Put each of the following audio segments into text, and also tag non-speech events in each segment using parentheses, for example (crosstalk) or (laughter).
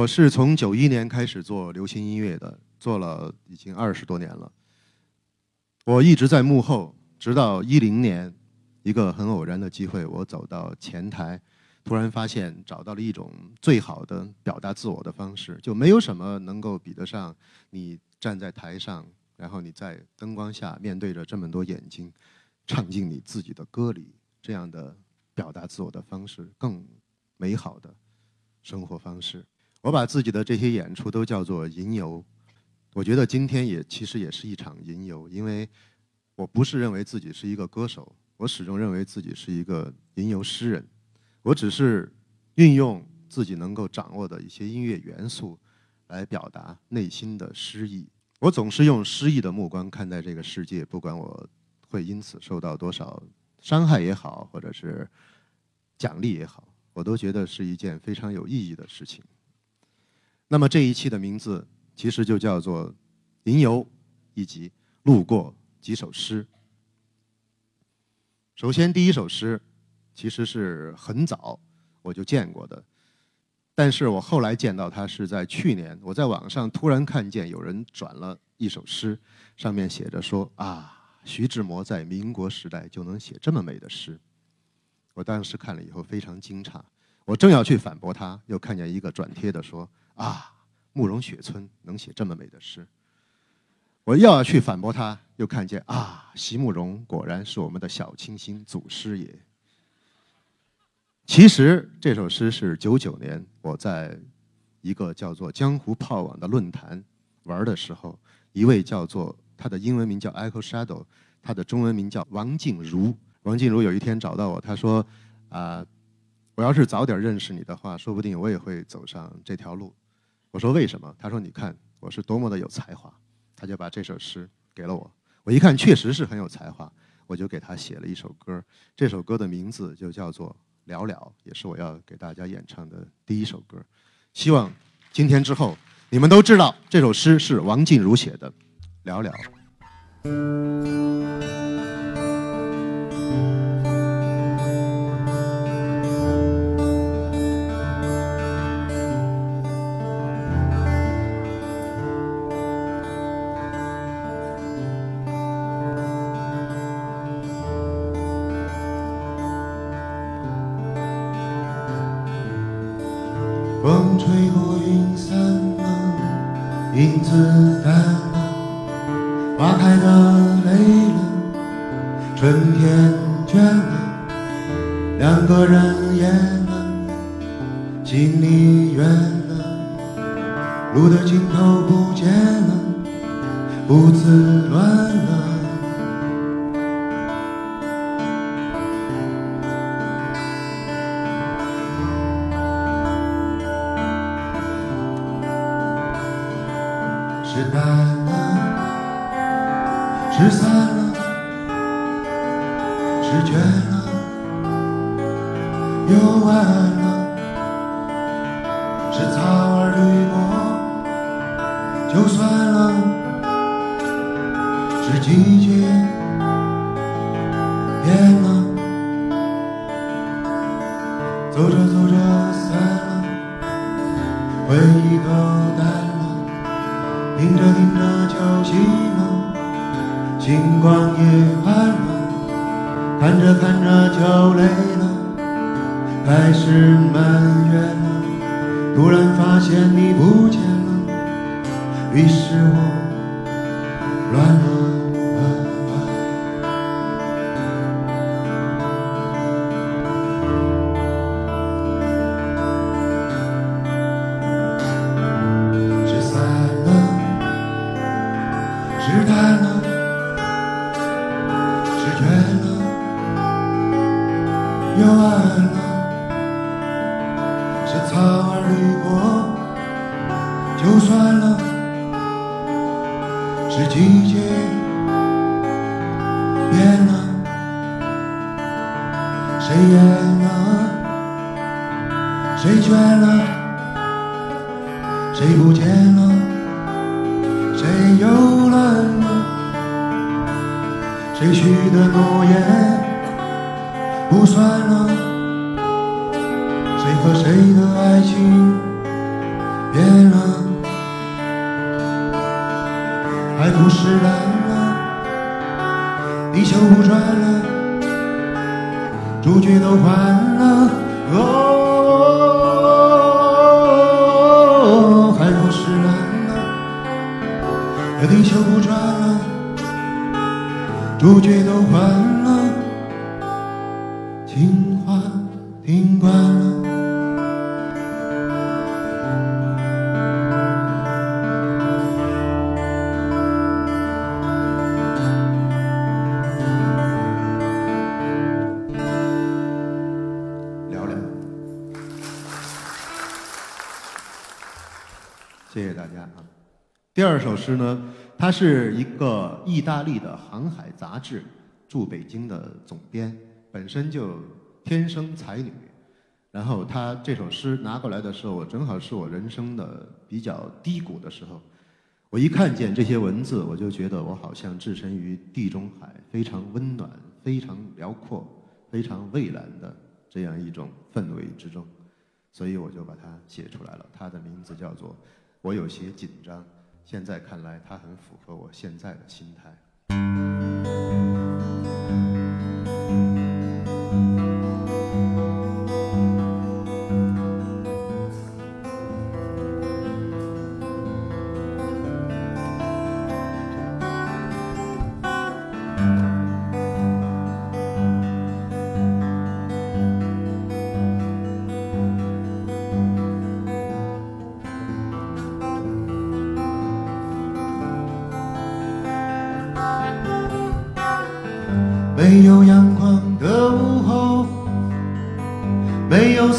我是从九一年开始做流行音乐的，做了已经二十多年了。我一直在幕后，直到一零年，一个很偶然的机会，我走到前台，突然发现找到了一种最好的表达自我的方式，就没有什么能够比得上你站在台上，然后你在灯光下面对着这么多眼睛，唱进你自己的歌里，这样的表达自我的方式更美好的生活方式。我把自己的这些演出都叫做吟游。我觉得今天也其实也是一场吟游，因为我不是认为自己是一个歌手，我始终认为自己是一个吟游诗人。我只是运用自己能够掌握的一些音乐元素，来表达内心的诗意。我总是用诗意的目光看待这个世界，不管我会因此受到多少伤害也好，或者是奖励也好，我都觉得是一件非常有意义的事情。那么这一期的名字。其实就叫做“吟游”以及“路过”几首诗。首先，第一首诗其实是很早我就见过的，但是我后来见到它是在去年，我在网上突然看见有人转了一首诗，上面写着说：“啊，徐志摩在民国时代就能写这么美的诗。”我当时看了以后非常惊诧，我正要去反驳他，又看见一个转贴的说：“啊。”慕容雪村能写这么美的诗，我又要去反驳他，又看见啊，席慕容果然是我们的小清新祖师爷。其实这首诗是九九年我在一个叫做“江湖炮网”的论坛玩的时候，一位叫做他的英文名叫 Echo Shadow，他的中文名叫王静茹。王静茹有一天找到我，他说：“啊，我要是早点认识你的话，说不定我也会走上这条路。”我说为什么？他说：“你看我是多么的有才华。”他就把这首诗给了我。我一看确实是很有才华，我就给他写了一首歌。这首歌的名字就叫做《了了》，也是我要给大家演唱的第一首歌。希望今天之后你们都知道这首诗是王静茹写的，《风吹过，云散了，影子淡了，花开的累了，春天倦了，两个人厌了，心里远了，路的尽头不见了，不自乱。走着走着散了，回忆都淡了，听着听着就醒了，星光也暗了，看着看着就累了，开始埋怨了，突然发现你不见了，于是我乱了。谁倦了？谁不见了？谁又乱了？谁许的诺言不算了？谁和谁的爱情变了？海枯石烂了地球不转了？主角都换了主角都换了，情话听惯了。聊聊，谢谢大家啊。第二首诗呢，她是一个意大利的航海杂志驻北京的总编，本身就天生才女。然后他这首诗拿过来的时候，我正好是我人生的比较低谷的时候。我一看见这些文字，我就觉得我好像置身于地中海，非常温暖、非常辽阔、非常蔚蓝的这样一种氛围之中，所以我就把它写出来了。它的名字叫做《我有些紧张》，现在看来它很符合我现在的心态。没有阳光的午后，没有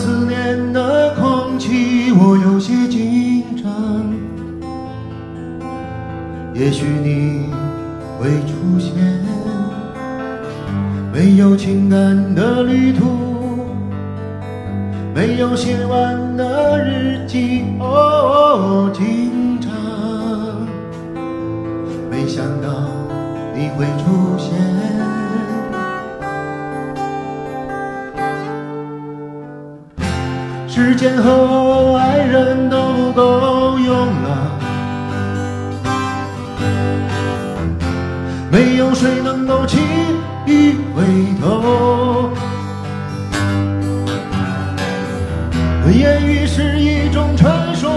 言语是一种传说，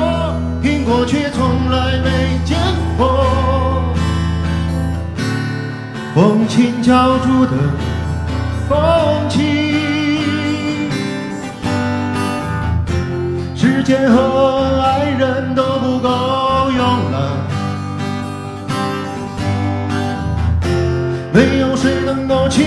听过却从来没见过。风情浇筑的风情。时间和爱人都不够用了，没有谁能够轻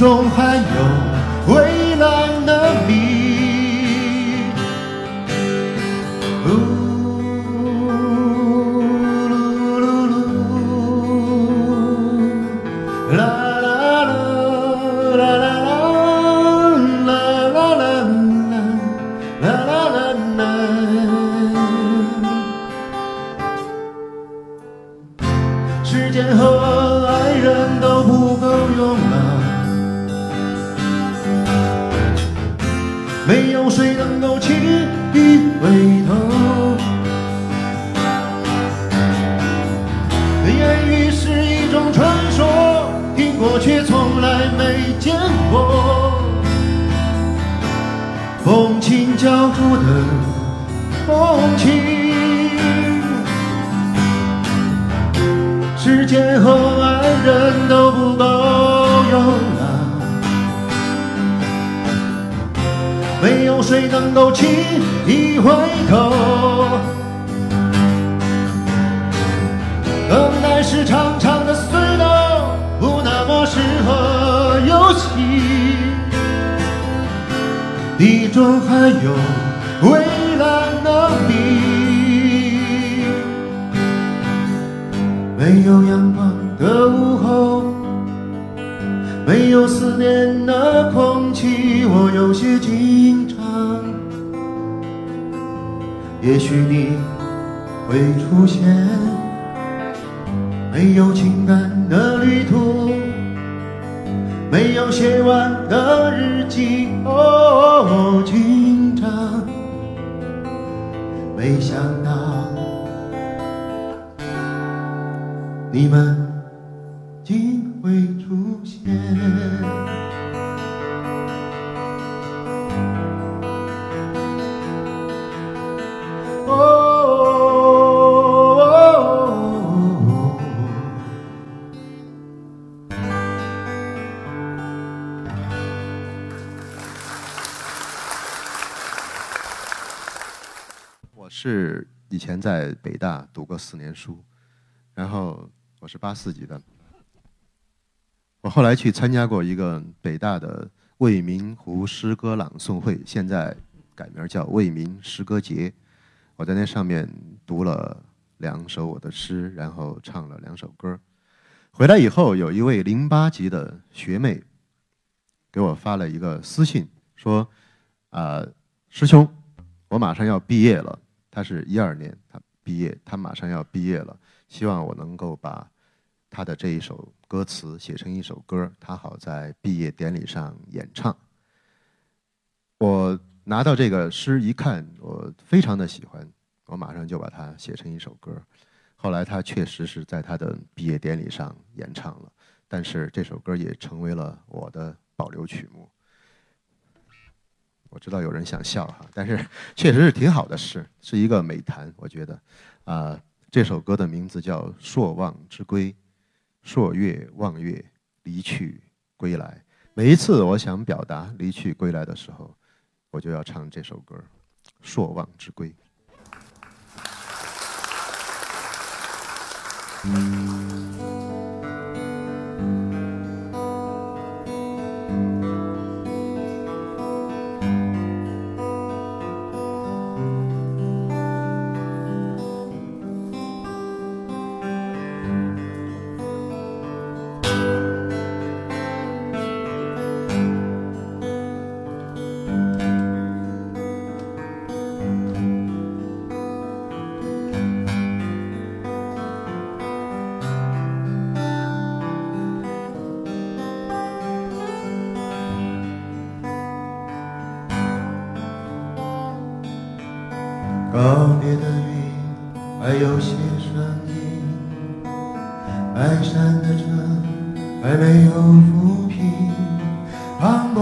中还有还有蔚蓝的你。没有阳光的午后，没有思念的空气，我有些紧张。也许你会出现。没有情感的旅途，没有写完的日记，哦，紧张。没想到你们是以前在北大读过四年书，然后我是八四级的。我后来去参加过一个北大的未名湖诗歌朗诵会，现在改名叫未名诗歌节。我在那上面读了两首我的诗，然后唱了两首歌。回来以后，有一位零八级的学妹给我发了一个私信，说：“啊，师兄，我马上要毕业了。”他是一二年，他毕业，他马上要毕业了，希望我能够把他的这一首歌词写成一首歌，他好在毕业典礼上演唱。我拿到这个诗一看，我非常的喜欢，我马上就把它写成一首歌。后来他确实是在他的毕业典礼上演唱了，但是这首歌也成为了我的保留曲目。我知道有人想笑哈，但是 (laughs) 确实是挺好的事，是一个美谈。我觉得，啊，这首歌的名字叫《朔望之归》，朔月望月，离去归来。每一次我想表达离去归来的时候，我就要唱这首歌，《朔望之归》。告别的云，还有些声音。白山的车还没有抚平，磅礴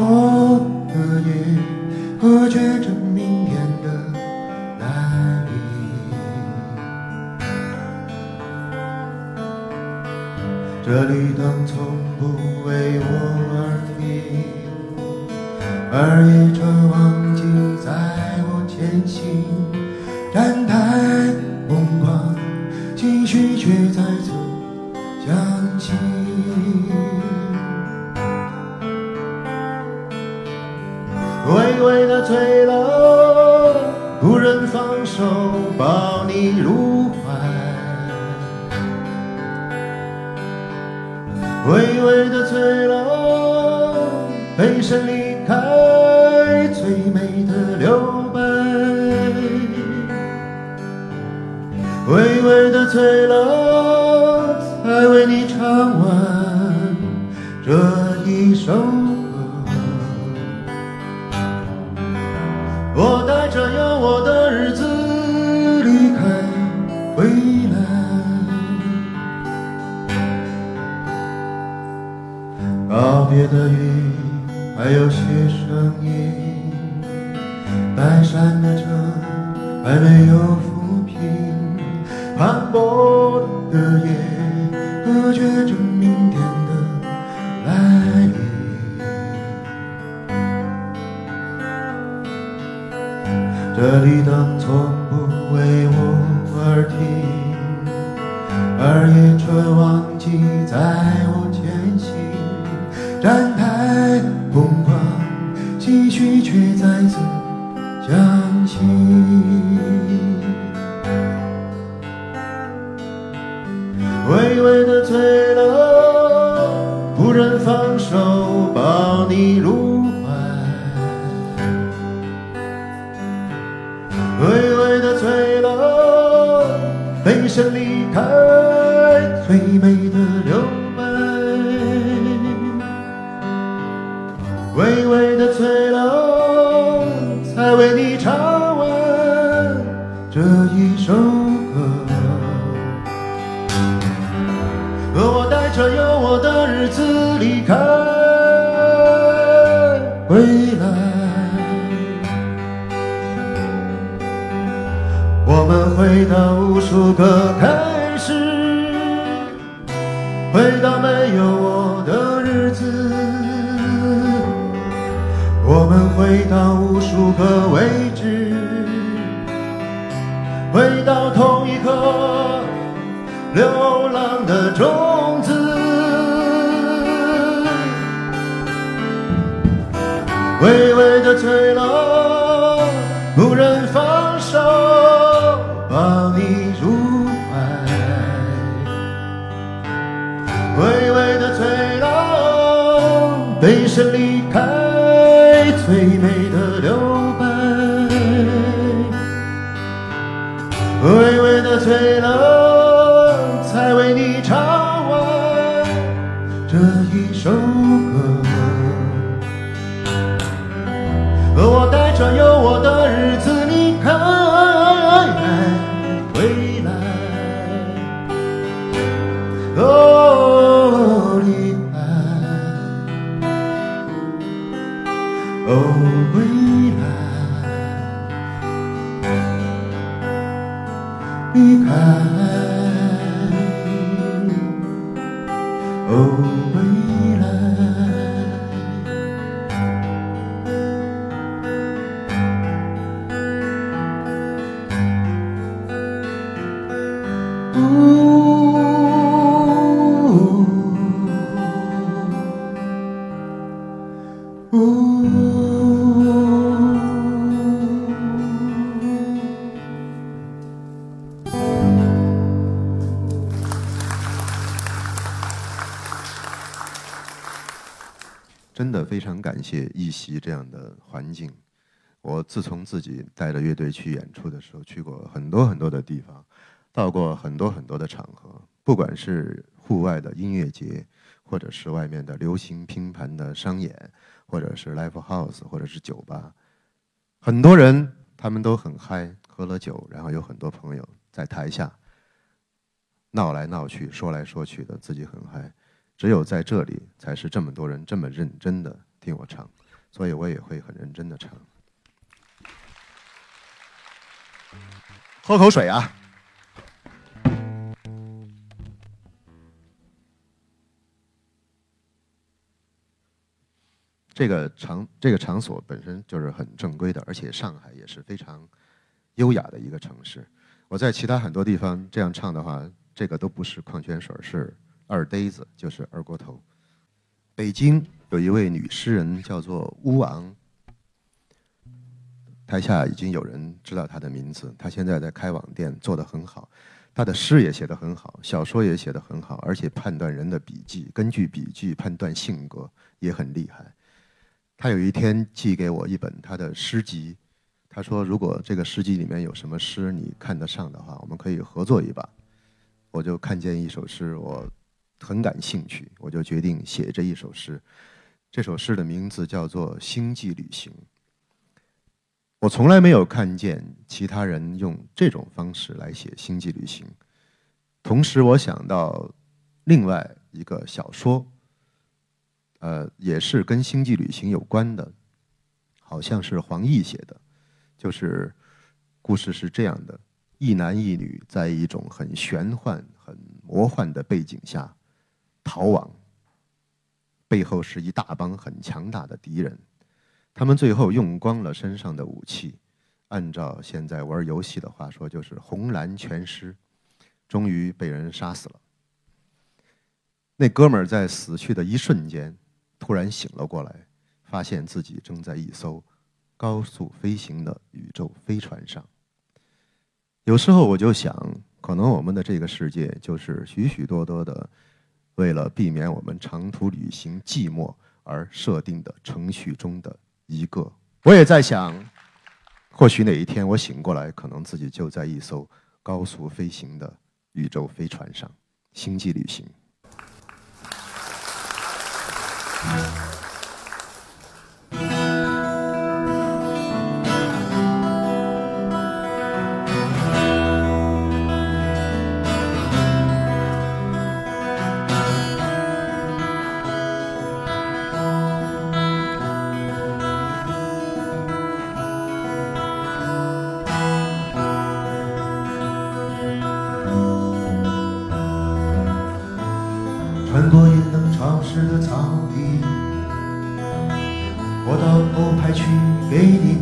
的留白。微微的醉了，才为你唱完这一首歌。我带着有我的日子离开，回来。告别的雨，还有些。山的车，还没有抚平。斑驳的夜，隔绝着响起。微微的醉无数个未知，回到同一颗流浪的种子。微微的坠落，无人放手，抱你入怀。微微的坠落，背身离开最美来，离感谢一席这样的环境。我自从自己带着乐队去演出的时候，去过很多很多的地方，到过很多很多的场合，不管是户外的音乐节，或者是外面的流行拼盘的商演，或者是 live house，或者是酒吧，很多人他们都很嗨，喝了酒，然后有很多朋友在台下闹来闹去，说来说去的，自己很嗨。只有在这里，才是这么多人这么认真的听我唱，所以我也会很认真的唱。喝口水啊！这个场这个场所本身就是很正规的，而且上海也是非常优雅的一个城市。我在其他很多地方这样唱的话，这个都不是矿泉水，是二呆子，就是二锅头。北京有一位女诗人叫做乌昂，台下已经有人知道她的名字。她现在在开网店，做得很好。她的诗也写得很好，小说也写得很好，而且判断人的笔迹，根据笔迹判断性格也很厉害。她有一天寄给我一本她的诗集，她说：“如果这个诗集里面有什么诗你看得上的话，我们可以合作一把。”我就看见一首诗，我很感兴趣，我就决定写这一首诗。这首诗的名字叫做《星际旅行》。我从来没有看见其他人用这种方式来写《星际旅行》。同时，我想到另外一个小说。呃，也是跟星际旅行有关的，好像是黄易写的，就是故事是这样的：一男一女在一种很玄幻、很魔幻的背景下逃亡，背后是一大帮很强大的敌人，他们最后用光了身上的武器，按照现在玩游戏的话说，就是红蓝全失，终于被人杀死了。那哥们儿在死去的一瞬间。突然醒了过来，发现自己正在一艘高速飞行的宇宙飞船上。有时候我就想，可能我们的这个世界就是许许多多的，为了避免我们长途旅行寂寞而设定的程序中的一个。我也在想，或许哪一天我醒过来，可能自己就在一艘高速飞行的宇宙飞船上，星际旅行。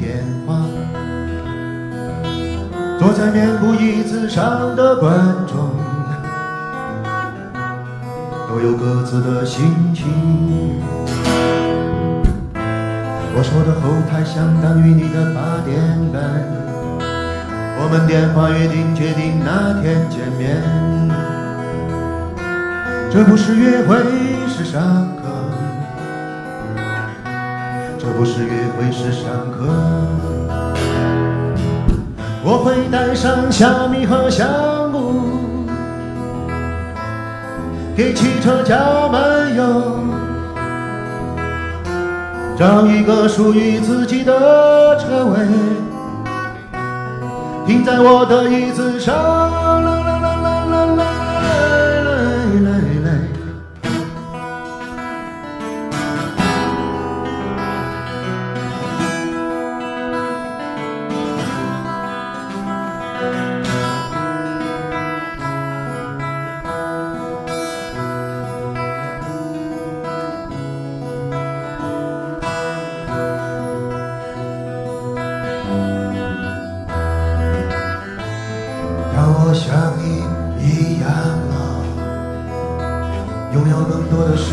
电话。坐在面部椅子上的观众，都有各自的心情。我说的后台相当于你的八点半，我们电话约定决定哪天见面。这不是约会，是上课。不是约会，是上课。我会带上小米和香菇，给汽车加满油，找一个属于自己的车位，停在我的椅子上。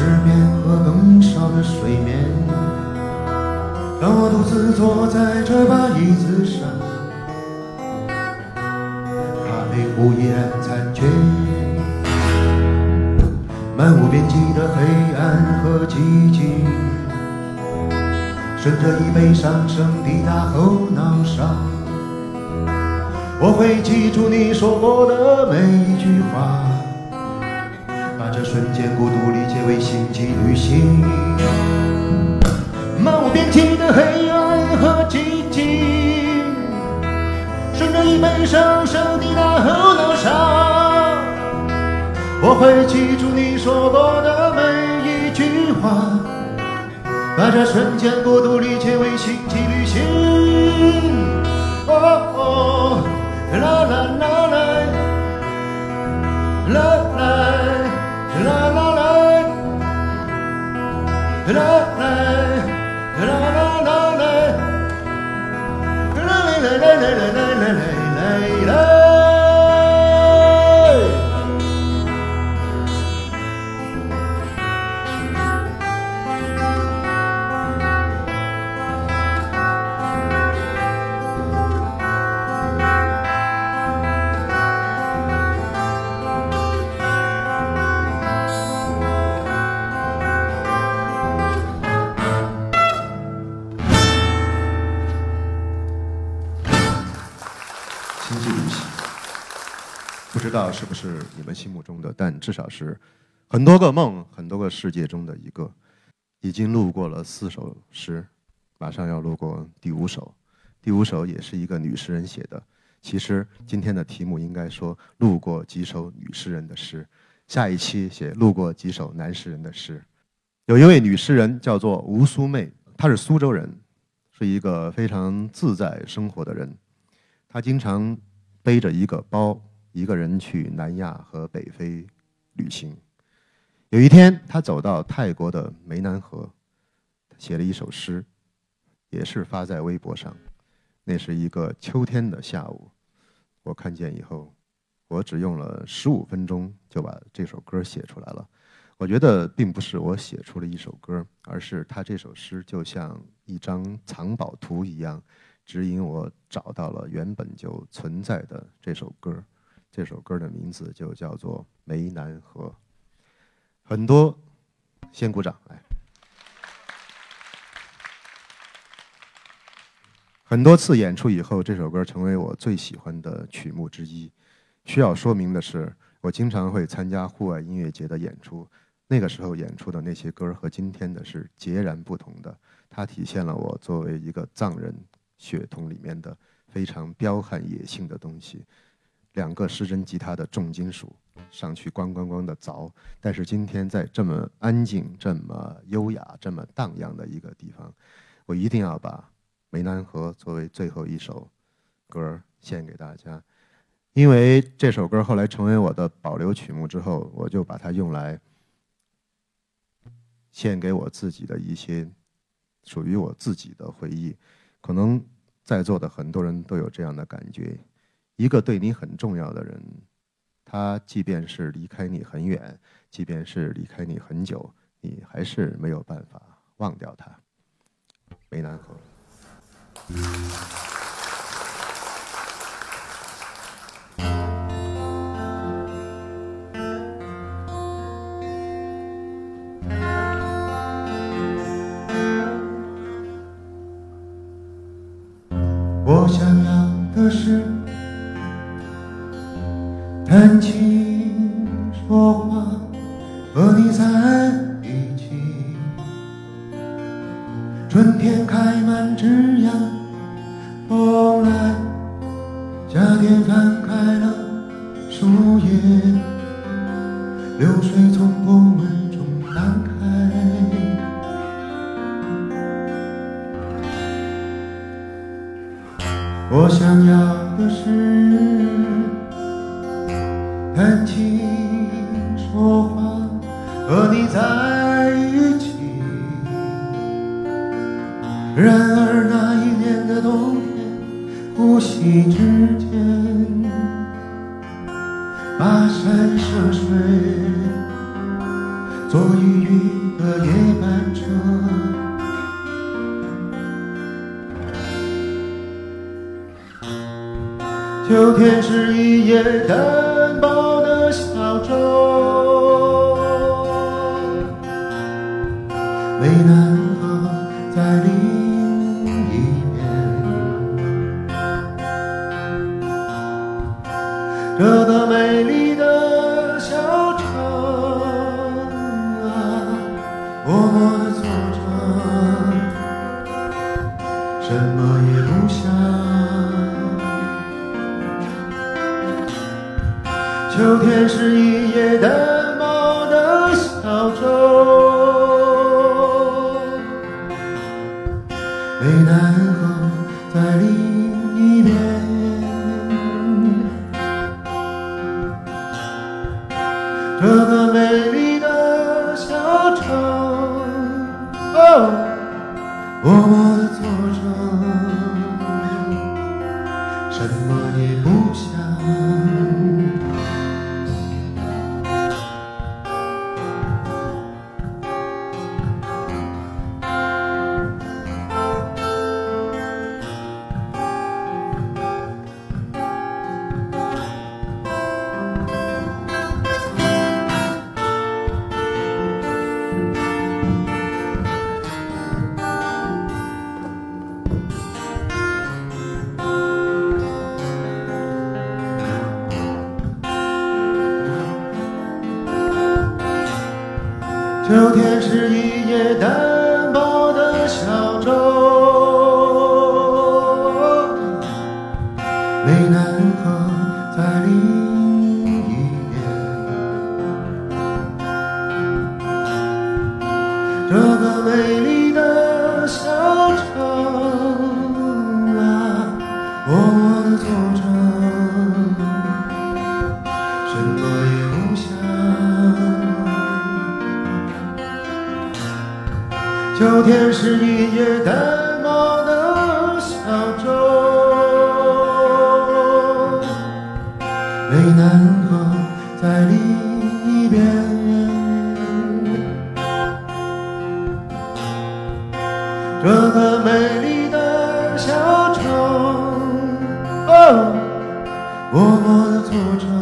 失眠和更少的睡眠。当我独自坐在这把椅子上，咖啡壶依然残缺，漫无边际的黑暗和寂静，顺着椅背上升抵达后脑勺。我会记住你说过的每一句话，瞬间孤独理解为星际旅行。漫无边际的黑暗和寂静，顺着椅背上升抵达后脑勺。我会记住你说过的每一句话，把这瞬间孤独理解为星际旅行。哦哦，啦啦啦啦，啦啦 la la la la 不知道是不是你们心目中的但至少是很多个梦很多个世界中的一个已经路过了四首诗马上要路过第五首。第五首也是一个女诗人写的其实今天的题目应该说路过几首女诗人的诗。下一期写路过几首男诗人的诗。有一位女诗人叫做吴苏媚她是苏州人是一个非常自在生活的人。他经常背着一个包，一个人去南亚和北非旅行。有一天，他走到泰国的湄南河，写了一首诗，也是发在微博上。那是一个秋天的下午，我看见以后，我只用了十五分钟就把这首歌写出来了。我觉得并不是我写出了一首歌，而是他这首诗就像一张藏宝图一样，指引我找到了原本就存在的这首歌。这首歌的名字就叫做《湄南河》。很多，先鼓掌来。很多次演出以后，这首歌成为我最喜欢的曲目之一。需要说明的是，我经常会参加户外音乐节的演出，那个时候演出的那些歌和今天的是截然不同的。它体现了我作为一个藏人血统里面的非常彪悍野性的东西。两个失真吉他的重金属上去咣咣咣的凿，但是今天在这么安静、这么优雅、这么荡漾的一个地方，我一定要把《湄南河》作为最后一首歌献给大家，因为这首歌后来成为我的保留曲目之后，我就把它用来献给我自己的一些属于我自己的回忆，可能在座的很多人都有这样的感觉。一个对你很重要的人，他即便是离开你很远，即便是离开你很久，你还是没有办法忘掉他。湄南河。我想要的是。谈情说话，和你在一起。然而那一年的冬天，呼吸之间，跋山涉水，我，也不想。秋天是一叶的秋天是一叶单薄的小舟，默默的坐着，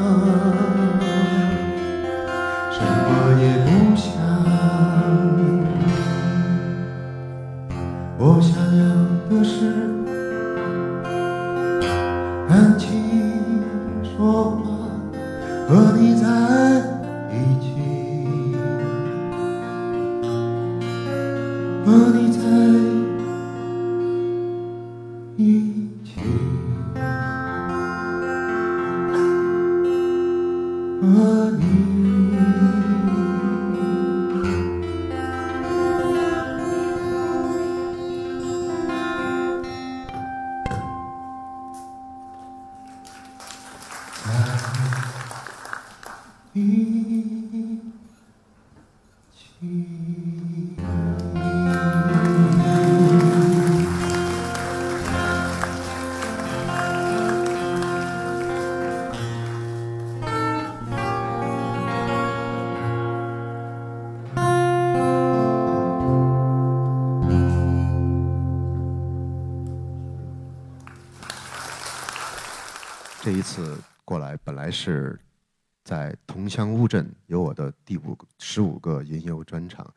是在桐乡乌镇有我的第五十五个吟游专场，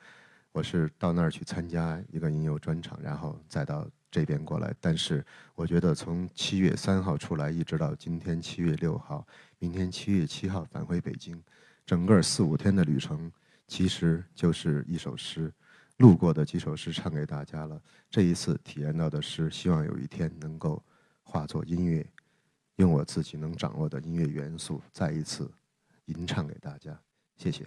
我是到那儿去参加一个吟游专场，然后再到这边过来。但是我觉得从七月三号出来，一直到今天七月六号，明天七月七号返回北京，整个四五天的旅程，其实就是一首诗，路过的几首诗唱给大家了。这一次体验到的诗，希望有一天能够化作音乐。用我自己能掌握的音乐元素，再一次吟唱给大家，谢谢。